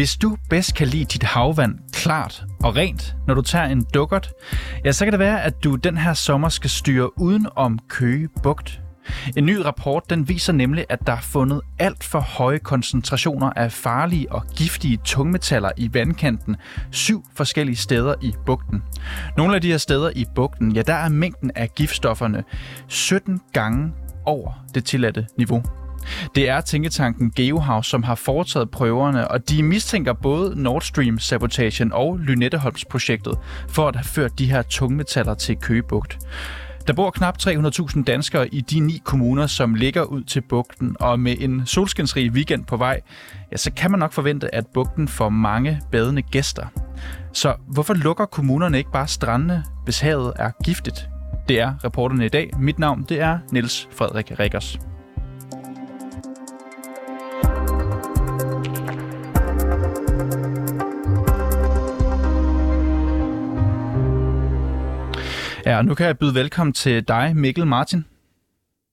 Hvis du bedst kan lide dit havvand klart og rent, når du tager en dukkert, ja, så kan det være, at du den her sommer skal styre uden om Køge Bugt. En ny rapport den viser nemlig, at der er fundet alt for høje koncentrationer af farlige og giftige tungmetaller i vandkanten syv forskellige steder i bugten. Nogle af de her steder i bugten, ja, der er mængden af giftstofferne 17 gange over det tilladte niveau. Det er tænketanken GeoHav, som har foretaget prøverne, og de mistænker både Nord Stream-sabotagen og Lynetteholms-projektet for at have ført de her tungmetaller til Køgebugt. Der bor knap 300.000 danskere i de ni kommuner, som ligger ud til bugten, og med en solskinsrig weekend på vej, ja, så kan man nok forvente, at bugten får mange badende gæster. Så hvorfor lukker kommunerne ikke bare strandene, hvis havet er giftigt? Det er reporterne i dag. Mit navn det er Niels Frederik Rikkers. Ja, nu kan jeg byde velkommen til dig, Mikkel Martin.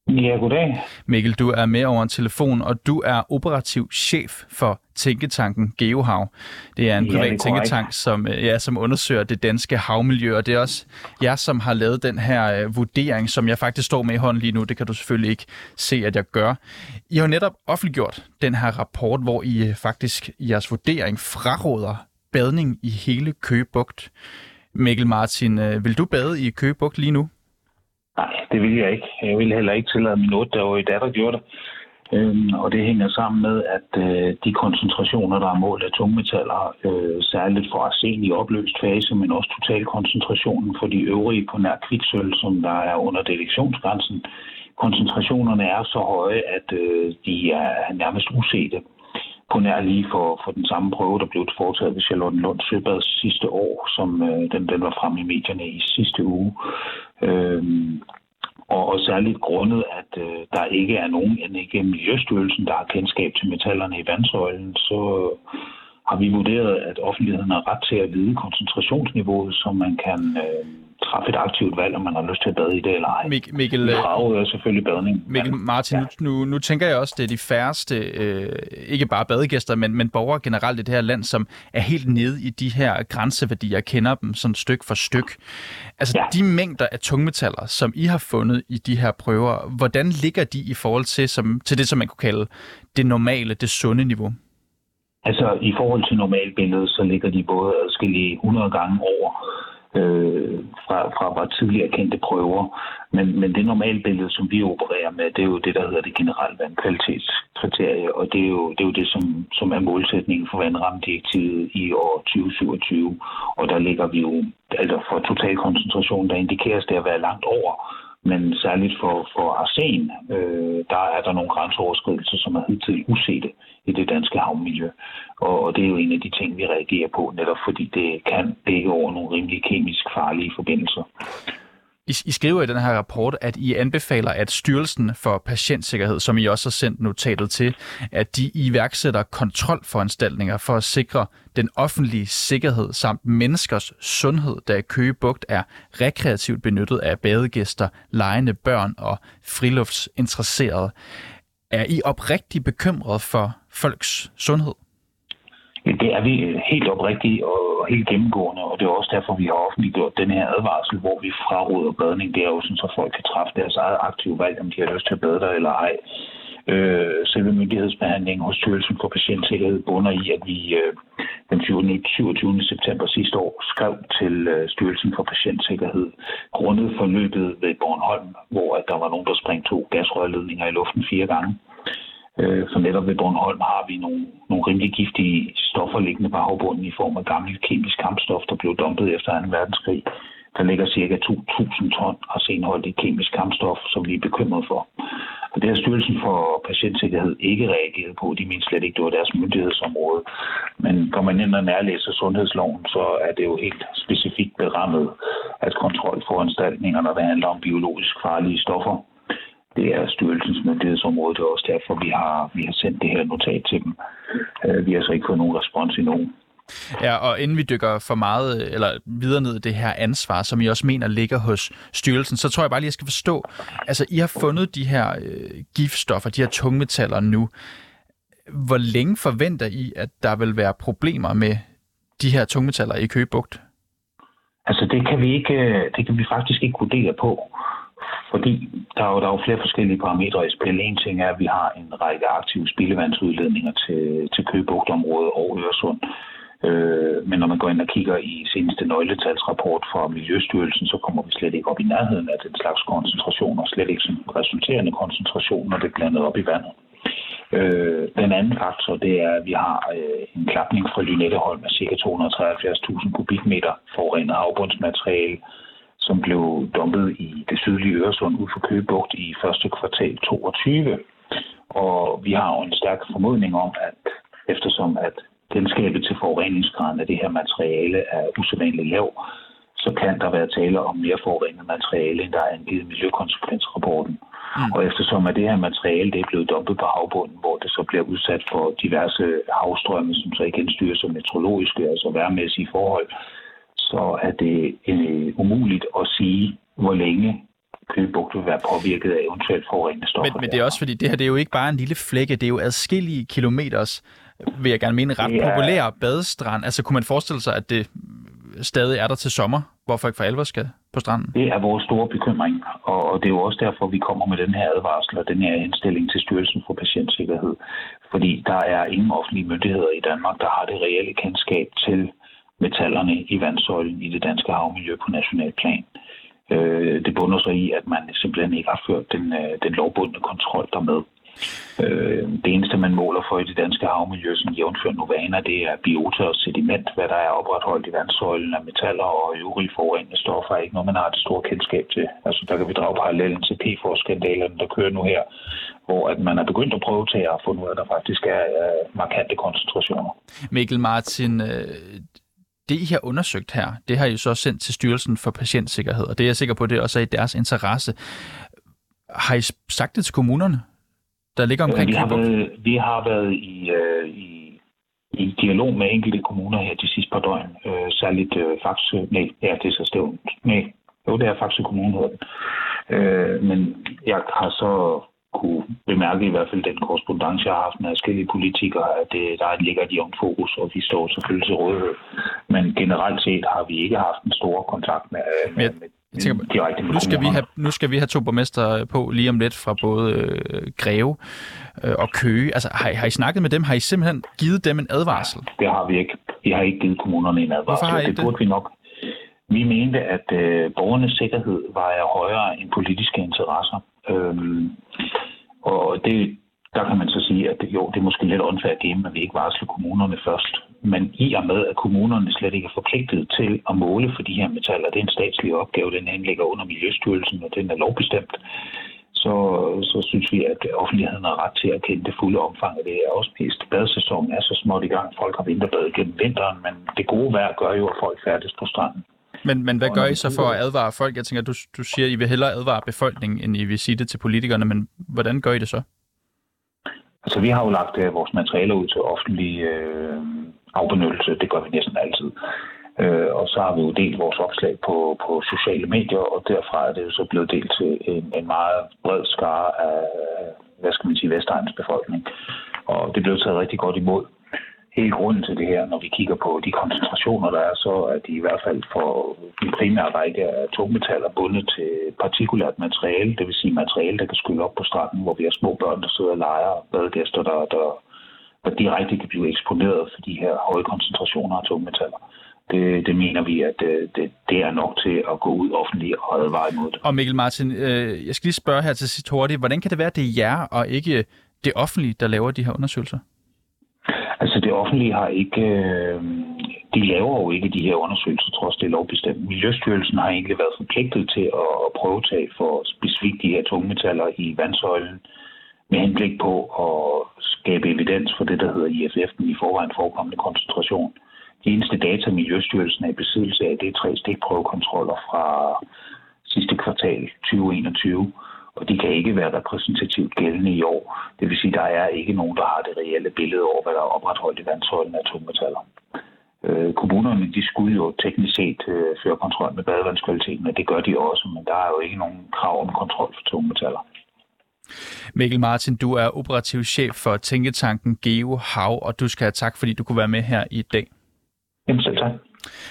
Ja, goddag. Mikkel, du er med over en telefon, og du er operativ chef for Tænketanken GeoHav. Det er en privat ja, tænketank, som, øh, ja, som undersøger det danske havmiljø, og det er også jer, som har lavet den her uh, vurdering, som jeg faktisk står med i hånden lige nu. Det kan du selvfølgelig ikke se, at jeg gør. I har netop offentliggjort den her rapport, hvor I uh, faktisk jeres vurdering fraråder badning i hele Køgebugt. Mikkel Martin, øh, vil du bade i Køgebugt lige nu? Nej, det vil jeg ikke. Jeg vil heller ikke tillade min 8-årige datter gjorde det. Øhm, og det hænger sammen med, at øh, de koncentrationer, der er målt af tungmetaller, øh, særligt for arsen i opløst fase, men også totalkoncentrationen for de øvrige på nær kviksøl, som der er under detektionsgrænsen, koncentrationerne er så høje, at øh, de er nærmest usete på nær lige for, for den samme prøve, der blev foretaget ved Charlotte Lund Søbad sidste år, som øh, den, den var frem i medierne i sidste uge. Øhm, og, og særligt grundet, at øh, der ikke er nogen, end ikke Miljøstyrelsen, der har kendskab til metallerne i vandsøjlen, så øh, har vi vurderet, at offentligheden har ret til at vide koncentrationsniveauet, så man kan øh, træffe et aktivt valg, om man har lyst til at bade i det eller ej. Mik- Mikkel, vi er selvfølgelig badning. Mikkel Martin, ja. nu, nu tænker jeg også, det er de færreste, øh, ikke bare badegæster, men, men borgere generelt i det her land, som er helt nede i de her grænseværdier, kender dem sådan styk for styk. Altså ja. de mængder af tungmetaller, som I har fundet i de her prøver, hvordan ligger de i forhold til, som, til det, som man kunne kalde det normale, det sunde niveau? Altså i forhold til normalbilledet, så ligger de både adskillige 100 gange over øh, fra, fra bare tidligere kendte prøver. Men, men det normale billede, som vi opererer med, det er jo det, der hedder det generelle vandkvalitetskriterie, og det er jo det, er jo det som, som er målsætningen for vandramdirektivet i år 2027. Og der ligger vi jo, altså for totalkoncentration, der indikeres det at være langt over men særligt for, for arsen, øh, der er der nogle grænseoverskridelser, som er hidtil usete i det danske havmiljø. Og, og det er jo en af de ting, vi reagerer på, netop fordi det kan dække over nogle rimelig kemisk farlige forbindelser. I, I skriver i den her rapport, at I anbefaler, at Styrelsen for Patientsikkerhed, som I også har sendt notatet til, at de iværksætter kontrolforanstaltninger for at sikre den offentlige sikkerhed samt menneskers sundhed, da Køge Bugt er rekreativt benyttet af badegæster, lejende børn og friluftsinteresserede. Er I oprigtigt bekymret for folks sundhed? Det er vi helt oprigtige og helt gennemgående, og det er også derfor, vi har offentliggjort den her advarsel, hvor vi fraråder badning. Det er jo sådan, så folk kan træffe deres eget aktive valg, om de har lyst til at bade der eller ej. Øh, selve myndighedsbehandlingen hos Styrelsen for Patientsikkerhed bunder i, at vi øh, den 27. september sidste år skrev til øh, Styrelsen for Patientsikkerhed grundet forløbet ved Bornholm, hvor at der var nogen, der sprængte to gasrørledninger i luften fire gange. Øh, for netop ved Bornholm har vi nogle, nogle rimelig giftige stoffer liggende på havbunden i form af gamle kemisk kampstof, der blev dumpet efter 2. verdenskrig. Der ligger ca. 2.000 ton arsenholdigt kemisk kampstof, som vi er bekymret for. Og det har Styrelsen for Patientsikkerhed ikke reageret på. De mener slet ikke, det var deres myndighedsområde. Men går man ind og nærlæser sundhedsloven, så er det jo helt specifikt berammet, at kontrolforanstaltninger, når det handler om biologisk farlige stoffer, det er styrelsens myndighedsområde. Det er også derfor, vi har, vi har sendt det her notat til dem. Øh, vi har så ikke fået nogen respons endnu. Ja, og inden vi dykker for meget eller videre ned i det her ansvar, som I også mener ligger hos styrelsen, så tror jeg bare lige, at jeg skal forstå, altså I har fundet de her øh, giftstoffer, de her tungmetaller nu. Hvor længe forventer I, at der vil være problemer med de her tungmetaller i Køgebugt? Altså det kan vi ikke, det kan vi faktisk ikke vurdere på, fordi der er jo, der er jo flere forskellige parametre i spil. En ting er, at vi har en række aktive spildevandsudledninger til, til Køgebugtområdet og Øresund. Øh, men når man går ind og kigger i seneste nøgletalsrapport fra Miljøstyrelsen, så kommer vi slet ikke op i nærheden af den slags koncentrationer, slet ikke som resulterende koncentrationer, når det er blandet op i vandet. Øh, den anden faktor, det er, at vi har øh, en klapning fra Lynetteholm af ca. 273.000 kubikmeter forurenet afbundsmateriale, som blev dumpet i det sydlige Øresund ud for Køgebugt i første kvartal 22. Og vi har jo en stærk formodning om, at eftersom at kendskabet til forureningsgraden af det her materiale er usædvanligt lav, så kan der være tale om mere forurenet materiale, end der er angivet i miljøkonsekvensrapporten. Mm. Og eftersom at det her materiale det er blevet dumpet på havbunden, hvor det så bliver udsat for diverse havstrømme, som så igen styres som meteorologiske, altså værmæssige forhold, så er det øh, umuligt at sige, hvor længe Køgebugt vil være påvirket af eventuelt forurenende stoffer. Men, men det er også fordi, det her det er jo ikke bare en lille flække, det er jo adskillige kilometers, vil jeg gerne mene, ret ja. populær badestrand. Altså kunne man forestille sig, at det stadig er der til sommer, hvor folk for alvor skal på stranden? Det er vores store bekymring, og det er jo også derfor, vi kommer med den her advarsel og den her indstilling til Styrelsen for Patientsikkerhed. Fordi der er ingen offentlige myndigheder i Danmark, der har det reelle kendskab til metallerne i vandsøjlen i det danske havmiljø på national plan. Øh, det bunder sig i, at man simpelthen ikke har ført den, øh, den lovbundne kontrol dermed. Øh, det eneste, man måler for i det danske havmiljø, som jævnfører Novana, det er biota og sediment, hvad der er opretholdt i vandsøjlen af metaller og øvrige forurenende stoffer, er ikke noget, man har et stort kendskab til. Altså, der kan vi drage parallellen til PFOS-skandalerne, der kører nu her, hvor at man er begyndt at prøve til at finde ud af, at der faktisk er markante koncentrationer. Mikkel Martin, øh, det, I har undersøgt her, det har I så sendt til Styrelsen for Patientsikkerhed, og det er jeg sikker på, det også er i deres interesse. Har I sagt det til kommunerne, der ligger omkring vi har, været, vi har været i, øh, i, i dialog med enkelte kommuner her de sidste par døgn, øh, særligt øh, Faxe, nej, ja, det er så stævn, nej, jo, det er Faxe Kommune, hedder. Øh, men jeg har så kunne bemærke i hvert fald den korrespondence, jeg har haft med forskellige politikere, at det, der ligger et jævnt fokus, og vi står selvfølgelig til rådighed. Men generelt set har vi ikke haft en stor kontakt med, med, jeg, med jeg tænker, direkte nu skal, vi have, nu skal vi have to borgmester på lige om lidt fra både øh, Greve øh, og Køge. Altså, har, har I snakket med dem? Har I simpelthen givet dem en advarsel? Det har vi ikke. Vi har ikke givet kommunerne en advarsel. Hvorfor har I det? det burde vi nok. Vi mente, at øh, borgernes sikkerhed var højere end politiske interesser. Øhm, og det, der kan man så sige, at det, jo, det er måske lidt åndfærdigt game, at vi ikke varsler kommunerne først. Men i og med, at kommunerne slet ikke er forpligtet til at måle for de her metaller, det er en statslig opgave, den henligger under Miljøstyrelsen, og den er lovbestemt, så, så synes vi, at offentligheden har ret til at kende det fulde omfang af det her. Også mest badesæsonen er så småt i gang. Folk har vinterbadet gennem vinteren, men det gode vejr gør jo, at folk færdes på stranden. Men, men hvad gør I så for at advare folk? Jeg tænker, du, du siger, at I vil hellere advare befolkningen, end I vil sige det til politikerne, men hvordan gør I det så? Altså, vi har jo lagt uh, vores materialer ud til offentlig uh, afbenyttelse. Det gør vi næsten altid. Uh, og så har vi jo delt vores opslag på, på sociale medier, og derfra er det jo så blevet delt til en, en meget bred skare af, hvad skal man sige, Vestegns befolkning. Og det blev taget rigtig godt imod hele grunden til det her, når vi kigger på de koncentrationer, der er, så er de i hvert fald for den primære række af tungmetaller bundet til partikulært materiale, det vil sige materiale, der kan skylle op på stranden, hvor vi har små børn, der sidder og leger, og badegæster, der, der, der direkte kan blive eksponeret for de her høje koncentrationer af tungmetaller. Det, det mener vi, at øh, det, det er nok til at gå ud offentligt og advare imod det. Og Mikkel Martin, øh, jeg skal lige spørge her til sidst hurtigt, hvordan kan det være, at det er jer og ikke det offentlige, der laver de her undersøgelser? Altså det offentlige har ikke, øh, de laver jo ikke de her undersøgelser, trods det er lovbestemt. Miljøstyrelsen har egentlig været forpligtet til at, at prøvetage for specifikt de her tungmetaller i vandsøjlen med henblik på at skabe evidens for det, der hedder IFF, den i forvejen forekommende koncentration. De eneste data, Miljøstyrelsen er i besiddelse af, det er tre stikprøvekontroller fra sidste kvartal 2021 og de kan ikke være repræsentativt gældende i år. Det vil sige, at der er ikke nogen, der har det reelle billede over, hvad der er opretholdt i vandsøjlen af tungmetaller. Øh, kommunerne de skulle jo teknisk set øh, føre kontrol med badevandskvaliteten, og det gør de også, men der er jo ikke nogen krav om kontrol for tungmetaller. Mikkel Martin, du er operativ chef for Tænketanken Geo Hav, og du skal have tak, fordi du kunne være med her i dag. Jamen selv tak.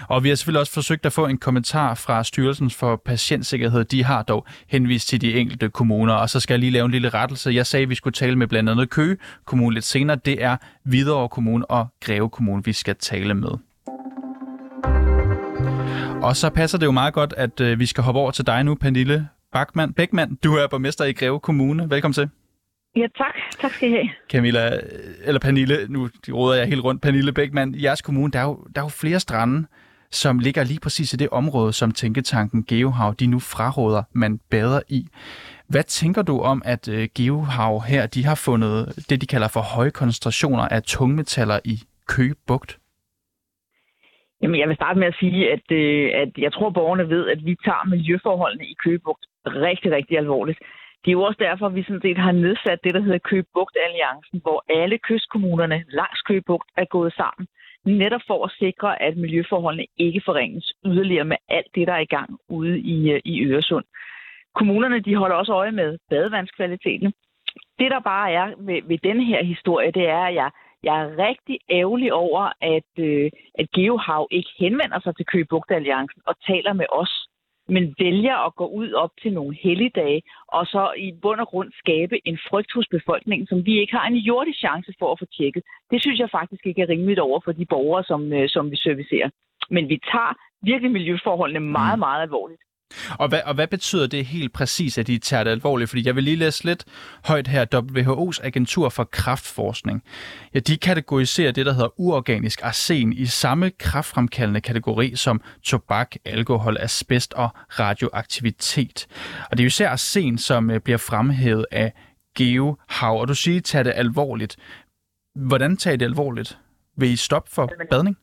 Og vi har selvfølgelig også forsøgt at få en kommentar fra Styrelsen for Patientsikkerhed. De har dog henvist til de enkelte kommuner, og så skal jeg lige lave en lille rettelse. Jeg sagde, at vi skulle tale med blandt andet Køge Kommune lidt senere. Det er Hvidovre Kommune og Greve Kommune, vi skal tale med. Og så passer det jo meget godt, at øh, vi skal hoppe over til dig nu, Pernille Bachmann. Bækman, du er borgmester i Greve Kommune. Velkommen til. Ja, tak. Tak skal I have. Camilla, eller Pernille, nu råder jeg helt rundt. Pernille Bækman, i jeres kommune, der er, jo, der er jo flere strande, som ligger lige præcis i det område, som Tænketanken Geohav, de nu fraråder, man bader i. Hvad tænker du om, at uh, Geohav her, de har fundet det, de kalder for høje koncentrationer af tungmetaller i Køge Bugt? Jamen, jeg vil starte med at sige, at, øh, at jeg tror, borgerne ved, at vi tager miljøforholdene i Køgebugt rigtig, rigtig alvorligt. Det er jo også derfor, at vi sådan set har nedsat det, der hedder Køgebugt-alliancen, hvor alle kystkommunerne langs Køgebugt er gået sammen, netop for at sikre, at miljøforholdene ikke forringes yderligere med alt det, der er i gang ude i, øh, i Øresund. Kommunerne de holder også øje med badevandskvaliteten. Det, der bare er ved, ved denne her historie, det er, at jeg jeg er rigtig ærgerlig over, at, øh, at Geohav ikke henvender sig til Køge Alliancen og taler med os, men vælger at gå ud op til nogle helligdage, og så i bund og grund skabe en frygt hos befolkningen, som vi ikke har en jordisk chance for at få tjekket. Det synes jeg faktisk ikke er rimeligt over for de borgere, som, øh, som vi servicerer. Men vi tager virkelig miljøforholdene meget, mm. meget alvorligt. Og hvad, og hvad betyder det helt præcis, at de tager det alvorligt? Fordi jeg vil lige læse lidt højt her. WHO's Agentur for Kraftforskning. Ja, de kategoriserer det, der hedder uorganisk arsen i samme kraftfremkaldende kategori som tobak, alkohol, asbest og radioaktivitet. Og det er jo især arsen, som øh, bliver fremhævet af GeoHav. Og du siger, tager det alvorligt. Hvordan tager det alvorligt? Vil I stoppe for badning?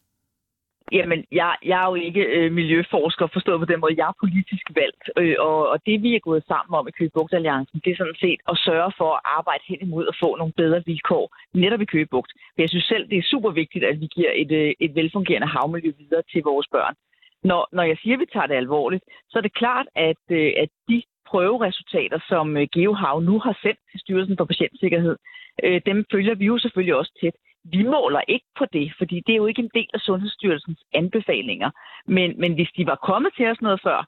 Jamen, jeg, jeg er jo ikke øh, miljøforsker, forstået på den måde. Jeg er politisk valgt, øh, og, og det vi er gået sammen om i Køgebugt Alliancen, det er sådan set at sørge for at arbejde hen imod at få nogle bedre vilkår netop i Køgebugt. For jeg synes selv, det er super vigtigt, at vi giver et, øh, et velfungerende havmiljø videre til vores børn. Når, når jeg siger, at vi tager det alvorligt, så er det klart, at, øh, at de prøveresultater, som øh, GeoHav nu har sendt til Styrelsen for Patientsikkerhed, øh, dem følger vi jo selvfølgelig også tæt. Vi måler ikke på det, fordi det er jo ikke en del af Sundhedsstyrelsens anbefalinger. Men, men hvis de var kommet til os noget før,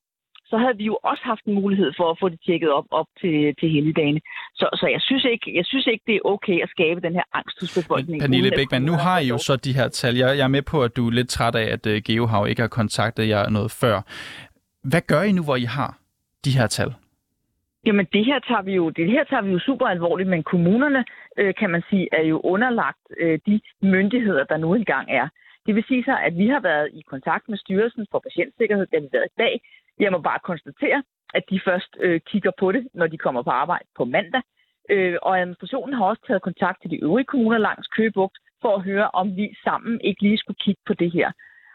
så havde vi jo også haft en mulighed for at få det tjekket op, op til, til helligdagene. Så, så jeg, synes ikke, jeg synes ikke, det er okay at skabe den her angst hos befolkningen. Pernille Bækman, nu har I jo så de her tal. Jeg, jeg er med på, at du er lidt træt af, at uh, GeoHav ikke har kontaktet jer noget før. Hvad gør I nu, hvor I har de her tal? Jamen det her tager vi jo, det her tager vi jo super alvorligt, men kommunerne, øh, kan man sige, er jo underlagt øh, de myndigheder, der nu engang er. Det vil sige så, at vi har været i kontakt med Styrelsen for Patientsikkerhed, der vi været i dag. Jeg må bare konstatere, at de først øh, kigger på det, når de kommer på arbejde på mandag. Øh, og administrationen har også taget kontakt til de øvrige kommuner langs Køgebugt for at høre, om vi sammen ikke lige skulle kigge på det her.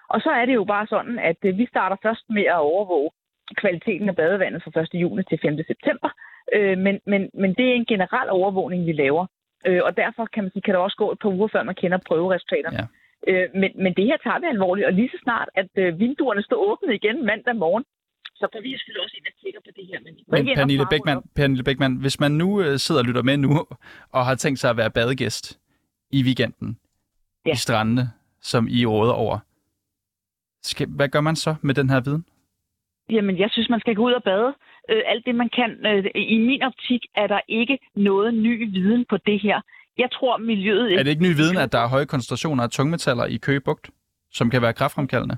Og så er det jo bare sådan, at øh, vi starter først med at overvåge kvaliteten af badevandet fra 1. juni til 5. september. Øh, men, men, men det er en generel overvågning, vi laver. Øh, og derfor kan man sige, kan det også gå et par uger, før man kender prøveresultaterne. Ja. Øh, men, men det her tager vi alvorligt, og lige så snart, at øh, vinduerne står åbne igen mandag morgen, så kan vi selvfølgelig også ind og kigge på det her. Men, men Pernille, Beckmann, Pernille Beckmann, hvis man nu øh, sidder og lytter med nu, og har tænkt sig at være badegæst i weekenden ja. i strandene, som I råder over, skal, hvad gør man så med den her viden? Jamen, jeg synes, man skal gå ud og bade. Øh, alt det, man kan. Øh, I min optik er der ikke noget ny viden på det her. Jeg tror, miljøet... Er det ikke ny viden, at der er høje koncentrationer af tungmetaller i Køgebugt, som kan være kraftfremkaldende?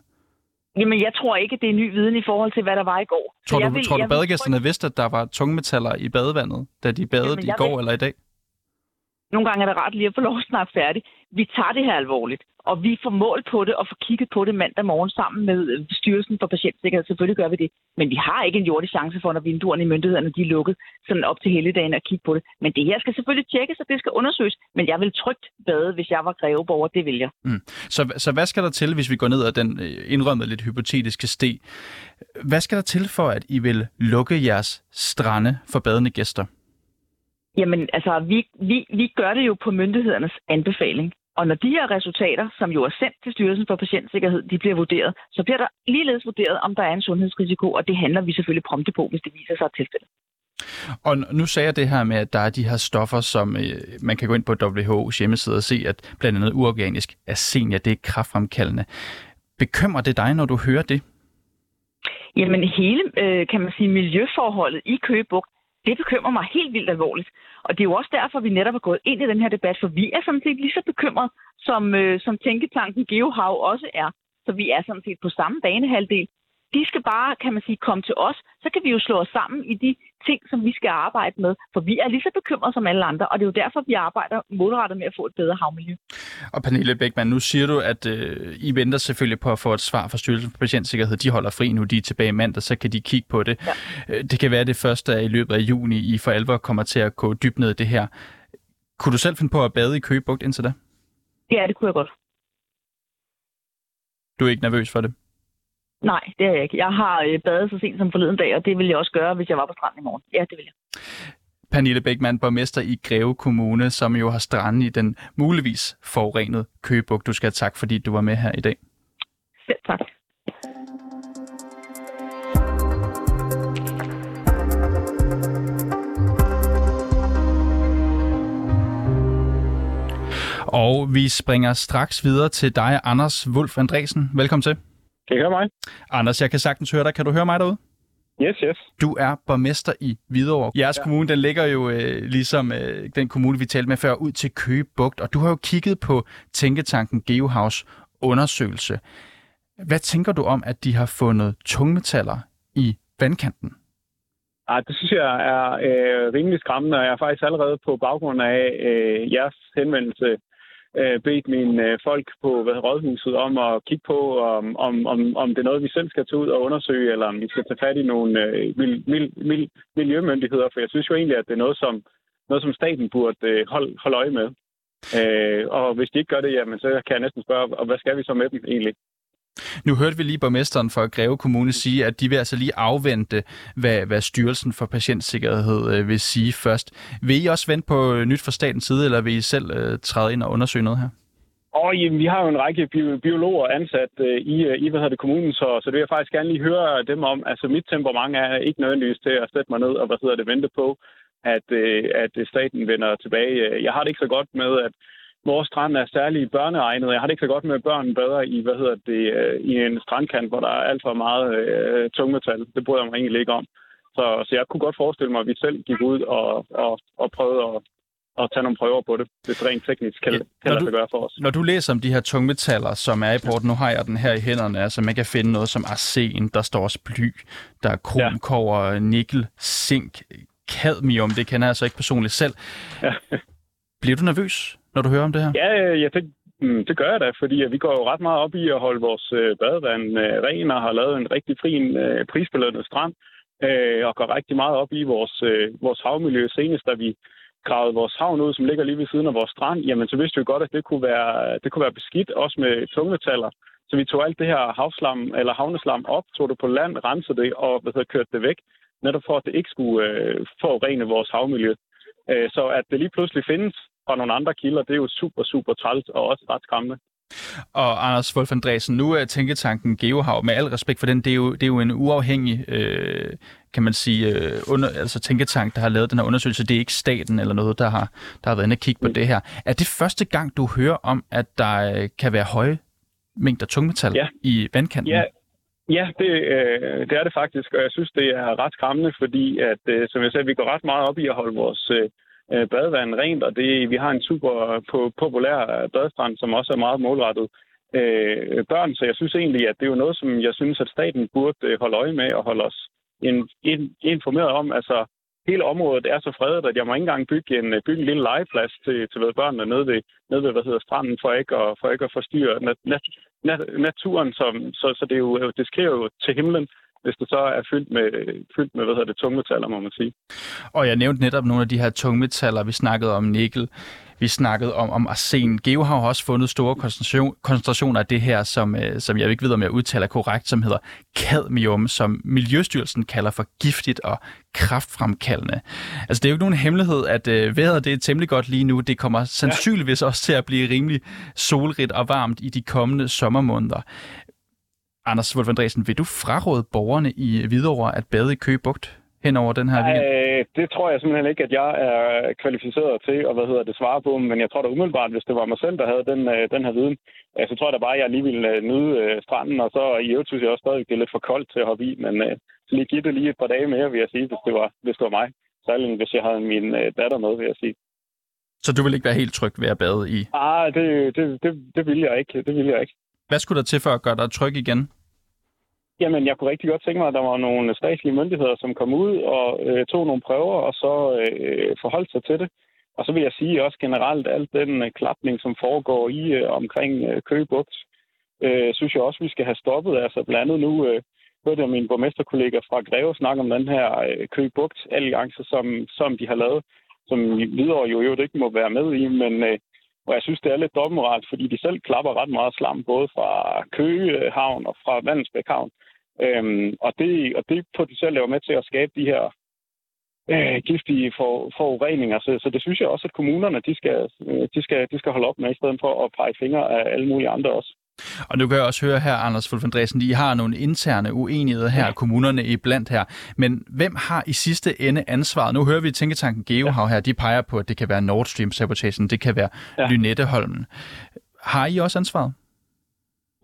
Jamen, jeg tror ikke, det er ny viden i forhold til, hvad der var i går. Tror du, vil, tror du badegæsterne vil... vidste, at der var tungmetaller i badevandet, da de badede Jamen, i går vil... eller i dag? Nogle gange er det rart lige at få lov at snakke færdigt. Vi tager det her alvorligt. Og vi får mål på det og får kigget på det mandag morgen sammen med øh, Styrelsen for Patientsikkerhed. Selvfølgelig gør vi det. Men vi har ikke en jordisk chance for, når vinduerne i myndighederne de er lukket, sådan op til helligdagen at kigge på det. Men det her skal selvfølgelig tjekkes, og det skal undersøges. Men jeg vil trygt bade, hvis jeg var greveborger. Det vil jeg. Mm. Så, så hvad skal der til, hvis vi går ned ad den indrømmede indrømmet lidt hypotetiske sti? Hvad skal der til for, at I vil lukke jeres strande for badende gæster? Jamen, altså, vi, vi, vi gør det jo på myndighedernes anbefaling. Og når de her resultater, som jo er sendt til Styrelsen for Patientsikkerhed, de bliver vurderet, så bliver der ligeledes vurderet, om der er en sundhedsrisiko, og det handler vi selvfølgelig prompte på, hvis det viser sig tilfældet. Og nu sagde jeg det her med, at der er de her stoffer, som øh, man kan gå ind på WHO's hjemmeside og se, at blandt andet uorganisk arsen, ja, det er kraftfremkaldende. Bekymrer det dig, når du hører det? Jamen hele, øh, kan man sige, miljøforholdet i Køgebugt, det bekymrer mig helt vildt alvorligt. Og det er jo også derfor, vi netop er gået ind i den her debat, for vi er sådan set lige så bekymret, som, øh, som tænketanken GeoHav også er. Så vi er sådan set på samme banehalvdel de skal bare, kan man sige, komme til os. Så kan vi jo slå os sammen i de ting, som vi skal arbejde med. For vi er lige så bekymrede som alle andre, og det er jo derfor, vi arbejder målrettet med at få et bedre havmiljø. Og Pernille Bækman, nu siger du, at øh, I venter selvfølgelig på at få et svar fra Styrelsen for Patientsikkerhed. De holder fri nu, de er tilbage mandag, så kan de kigge på det. Ja. Øh, det kan være det første, i løbet af juni I for alvor kommer til at gå dybt ned i det her. Kunne du selv finde på at bade i Køgebugt indtil da? Ja, det kunne jeg godt. Du er ikke nervøs for det? Nej, det er jeg ikke. Jeg har øh, badet så sent som forleden dag, og det vil jeg også gøre, hvis jeg var på stranden i morgen. Ja, det vil jeg. Pernille Bækman, borgmester i Greve Kommune, som jo har stranden i den muligvis forurenede Køgebuk. Du skal have tak, fordi du var med her i dag. Selv tak. Og vi springer straks videre til dig, Anders Wolf Andresen. Velkommen til. Kan I høre mig? Anders, jeg kan sagtens høre dig. Kan du høre mig derude? Yes, yes. Du er borgmester i Hvidovre. Jeres ja. kommune, den ligger jo øh, ligesom øh, den kommune, vi talte med før, ud til Køge Bugt, og du har jo kigget på Tænketanken GeoHouse undersøgelse. Hvad tænker du om, at de har fundet tungmetaller i vandkanten? Ej, det synes jeg er øh, rimelig skræmmende, og jeg er faktisk allerede på baggrund af øh, jeres henvendelse øh, bedt mine øh, folk på hvad, rådhuset om at kigge på, om, om, om, om det er noget, vi selv skal tage ud og undersøge, eller om vi skal tage fat i nogle øh, mil, mil, mil, miljømyndigheder, for jeg synes jo egentlig, at det er noget, som, noget, som staten burde øh, holde, holde øje med. Øh, og hvis de ikke gør det, jamen, så kan jeg næsten spørge, og hvad skal vi så med dem egentlig? Nu hørte vi lige borgmesteren for Greve Kommune sige, at de vil altså lige afvente, hvad, hvad Styrelsen for Patientsikkerhed øh, vil sige først. Vil I også vente på øh, nyt fra statens side, eller vil I selv øh, træde ind og undersøge noget her? Og jamen, vi har jo en række bi- biologer ansat øh, i, øh, i hvad hedder det, kommunen, så, så det vil jeg faktisk gerne lige høre dem om. Altså mit temperament er ikke nødvendigvis til at sætte mig ned og hvad hedder det, vente på, at, øh, at staten vender tilbage. Jeg har det ikke så godt med, at vores strand er særlig børneegnet. Jeg har det ikke så godt med børn bedre i, hvad hedder det, øh, i en strandkant, hvor der er alt for meget øh, tungmetal. Det bryder jeg mig egentlig ikke om. Så, så jeg kunne godt forestille mig, at vi selv gik ud og, og, og prøvede at, at tage nogle prøver på det, hvis rent teknisk kan, ja, kan lade gøre for os. Når du læser om de her tungmetaller, som er i porten, nu har jeg den her i hænderne, altså man kan finde noget som arsen, der står også bly, der er krom, ja. nikkel, zink, cadmium, det kender jeg så ikke personligt selv. Ja. Bliver du nervøs? Når du hører om det her? Ja, øh, ja det, mm, det gør jeg da, fordi vi går jo ret meget op i at holde vores øh, badevand øh, ren og har lavet en rigtig fin prisbelønnet strand, og går rigtig meget op i vores, vores havmiljø. Senest da vi gravede vores havn ud, som ligger lige ved siden af vores strand, jamen så vidste vi godt, at det kunne være, det kunne være beskidt, også med tungmetaller. Så vi tog alt det her havslam, eller havneslam op, tog det på land, rensede det og hvad hedder, kørte det væk, netop for at det ikke skulle øh, forurene vores havmiljø. Øh, så at det lige pludselig findes fra nogle andre kilder, det er jo super, super træls og også ret skræmmende. Og Anders Wolf Andresen, nu er Tænketanken GeoHav, med al respekt for den, det er jo, det er jo en uafhængig, øh, kan man sige, øh, under, altså tænketank, der har lavet den her undersøgelse. Det er ikke staten eller noget, der har, der har været inde og kigge på mm. det her. Er det første gang, du hører om, at der øh, kan være høje mængder tungmetal ja. i vandkanten? Ja, Ja, det, øh, det er det faktisk, og jeg synes, det er ret skræmmende, fordi, at, øh, som jeg sagde, vi går ret meget op i at holde vores øh, øh, badevand rent, og det, vi har en super populær badestrand, som også er meget målrettet øh, børn, så jeg synes egentlig, at det er jo noget, som jeg synes, at staten burde øh, holde øje med og holde os in, in, informeret om. Altså, hele området er så fredet, at jeg må ikke engang bygge en, bygge en lille legeplads til, til ved børnene nede ved, nede ved hvad hedder, stranden, for ikke at, for ikke at forstyrre nat, nat, nat, naturen. Som, så, så det, er jo, det skriver jo til himlen hvis det så er fyldt med, fyldt med hvad hedder det, tungmetaller, må man sige. Og jeg nævnte netop nogle af de her tungmetaller. Vi snakkede om nikkel, vi snakkede om, om arsen. Geo har også fundet store koncentration, koncentrationer af det her, som, øh, som jeg ikke ved, om jeg udtaler korrekt, som hedder cadmium, som Miljøstyrelsen kalder for giftigt og kraftfremkaldende. Altså, det er jo ikke nogen hemmelighed, at øh, vejret det er temmelig godt lige nu. Det kommer sandsynligvis også til at blive rimelig solrigt og varmt i de kommende sommermåneder. Anders Wolf Andresen, vil du fraråde borgerne i Hvidovre at bade i Køge Bugt hen over den her weekend? Øh, det tror jeg simpelthen ikke, at jeg er kvalificeret til at hvad hedder det, svare på, men jeg tror da umiddelbart, hvis det var mig selv, der havde den, øh, den her viden, så tror jeg da bare, at jeg lige ville øh, nyde øh, stranden, og så i øvrigt synes jeg også stadig, det er lidt for koldt til at hoppe i, men så lige give det lige et par dage mere, vil jeg sige, hvis det var, hvis det var mig. Særligt hvis jeg havde min datter med, vil jeg sige. Så du vil ikke være helt tryg ved at bade i? Ah, det, det, det, det vil jeg ikke. Det vil jeg ikke. Hvad skulle der til for at gøre dig tryg igen? Jamen, jeg kunne rigtig godt tænke mig, at der var nogle statslige myndigheder, som kom ud og øh, tog nogle prøver, og så øh, forholdt sig til det. Og så vil jeg sige også generelt, alt den øh, klapning, som foregår i øh, omkring øh, Køgebugt, øh, synes jeg også, vi skal have stoppet. Altså blandt andet nu øh, hørte jeg min borgmesterkollega fra Greve snakke om den her øh, Køgebugt-alliance, som, som de har lavet, som videre jo, jo ikke må være med i, men øh, og jeg synes, det er lidt dobbeltmoralt, fordi de selv klapper ret meget slam, både fra Køgehavn og fra Vandensbæk Havn. Øhm, og, det, og det potentielt er jo med til at skabe de her øh, giftige for, forureninger. Så, så det synes jeg også, at kommunerne de skal, øh, de skal, de skal holde op med, i stedet for at pege fingre af alle mulige andre også. Og nu kan jeg også høre her, Anders Fulf Andresen, de har nogle interne uenigheder her, ja. kommunerne i blandt her. Men hvem har i sidste ende ansvaret? Nu hører vi Tænketanken GeoHav her, de peger på, at det kan være Nord Stream-sabotagen, det kan være ja. Lynetteholmen. Har I også ansvaret?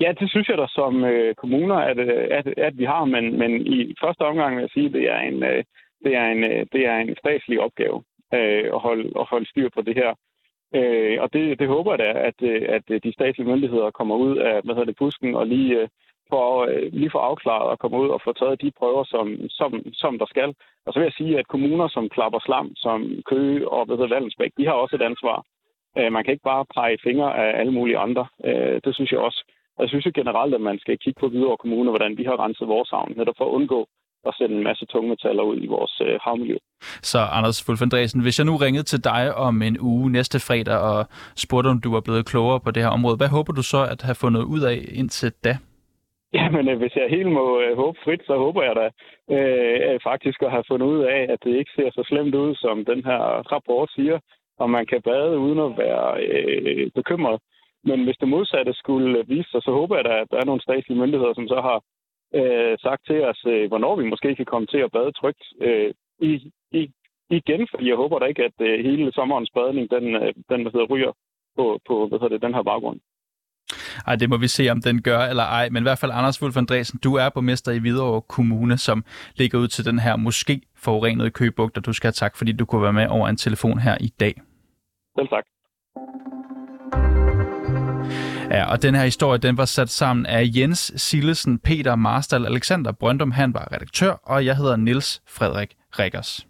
Ja, det synes jeg da som øh, kommuner, at, øh, at, at vi har, men, men i første omgang vil jeg sige, at det er en, øh, det er en, øh, det er en statslig opgave øh, at, holde, at holde styr på det her. Øh, og det, det håber jeg da, at, øh, at øh, de statslige myndigheder kommer ud af hvad hedder det, busken og lige, øh, får, øh, lige får afklaret og kommer ud og får taget de prøver, som, som, som der skal. Og så vil jeg sige, at kommuner som Klapper Slam, som Køge og hvad hedder, Vallensbæk, de har også et ansvar. Øh, man kan ikke bare pege fingre af alle mulige andre. Øh, det synes jeg også. Og jeg synes jo generelt, at man skal kigge på videre kommuner, hvordan vi har renset vores havn, netop for at undgå at sende en masse tungmetaller ud i vores øh, havmiljø. Så Anders Fulfandresen, hvis jeg nu ringede til dig om en uge næste fredag og spurgte, om du var blevet klogere på det her område, hvad håber du så at have fundet ud af indtil da? Jamen, øh, hvis jeg helt må øh, håbe frit, så håber jeg da øh, faktisk at have fundet ud af, at det ikke ser så slemt ud, som den her rapport siger, og man kan bade uden at være øh, bekymret. Men hvis det modsatte skulle vise sig, så håber jeg da, at der er nogle statslige myndigheder, som så har øh, sagt til os, øh, hvornår vi måske kan komme til at bade trygt øh, i, i, igen, fordi jeg håber da ikke, at øh, hele sommerens badning, den, øh, den hvad hedder, ryger på, på hvad hedder det, den her baggrund. Ej, det må vi se, om den gør eller ej. Men i hvert fald, Anders Wolf Andresen, du er borgmester i Hvidovre Kommune, som ligger ud til den her måske forurenede købugt, og du skal have tak, fordi du kunne være med over en telefon her i dag. Selv tak. Ja, og den her historie, den var sat sammen af Jens Sillesen, Peter Marstal, Alexander Brøndum, han var redaktør, og jeg hedder Nils Frederik Rikkers.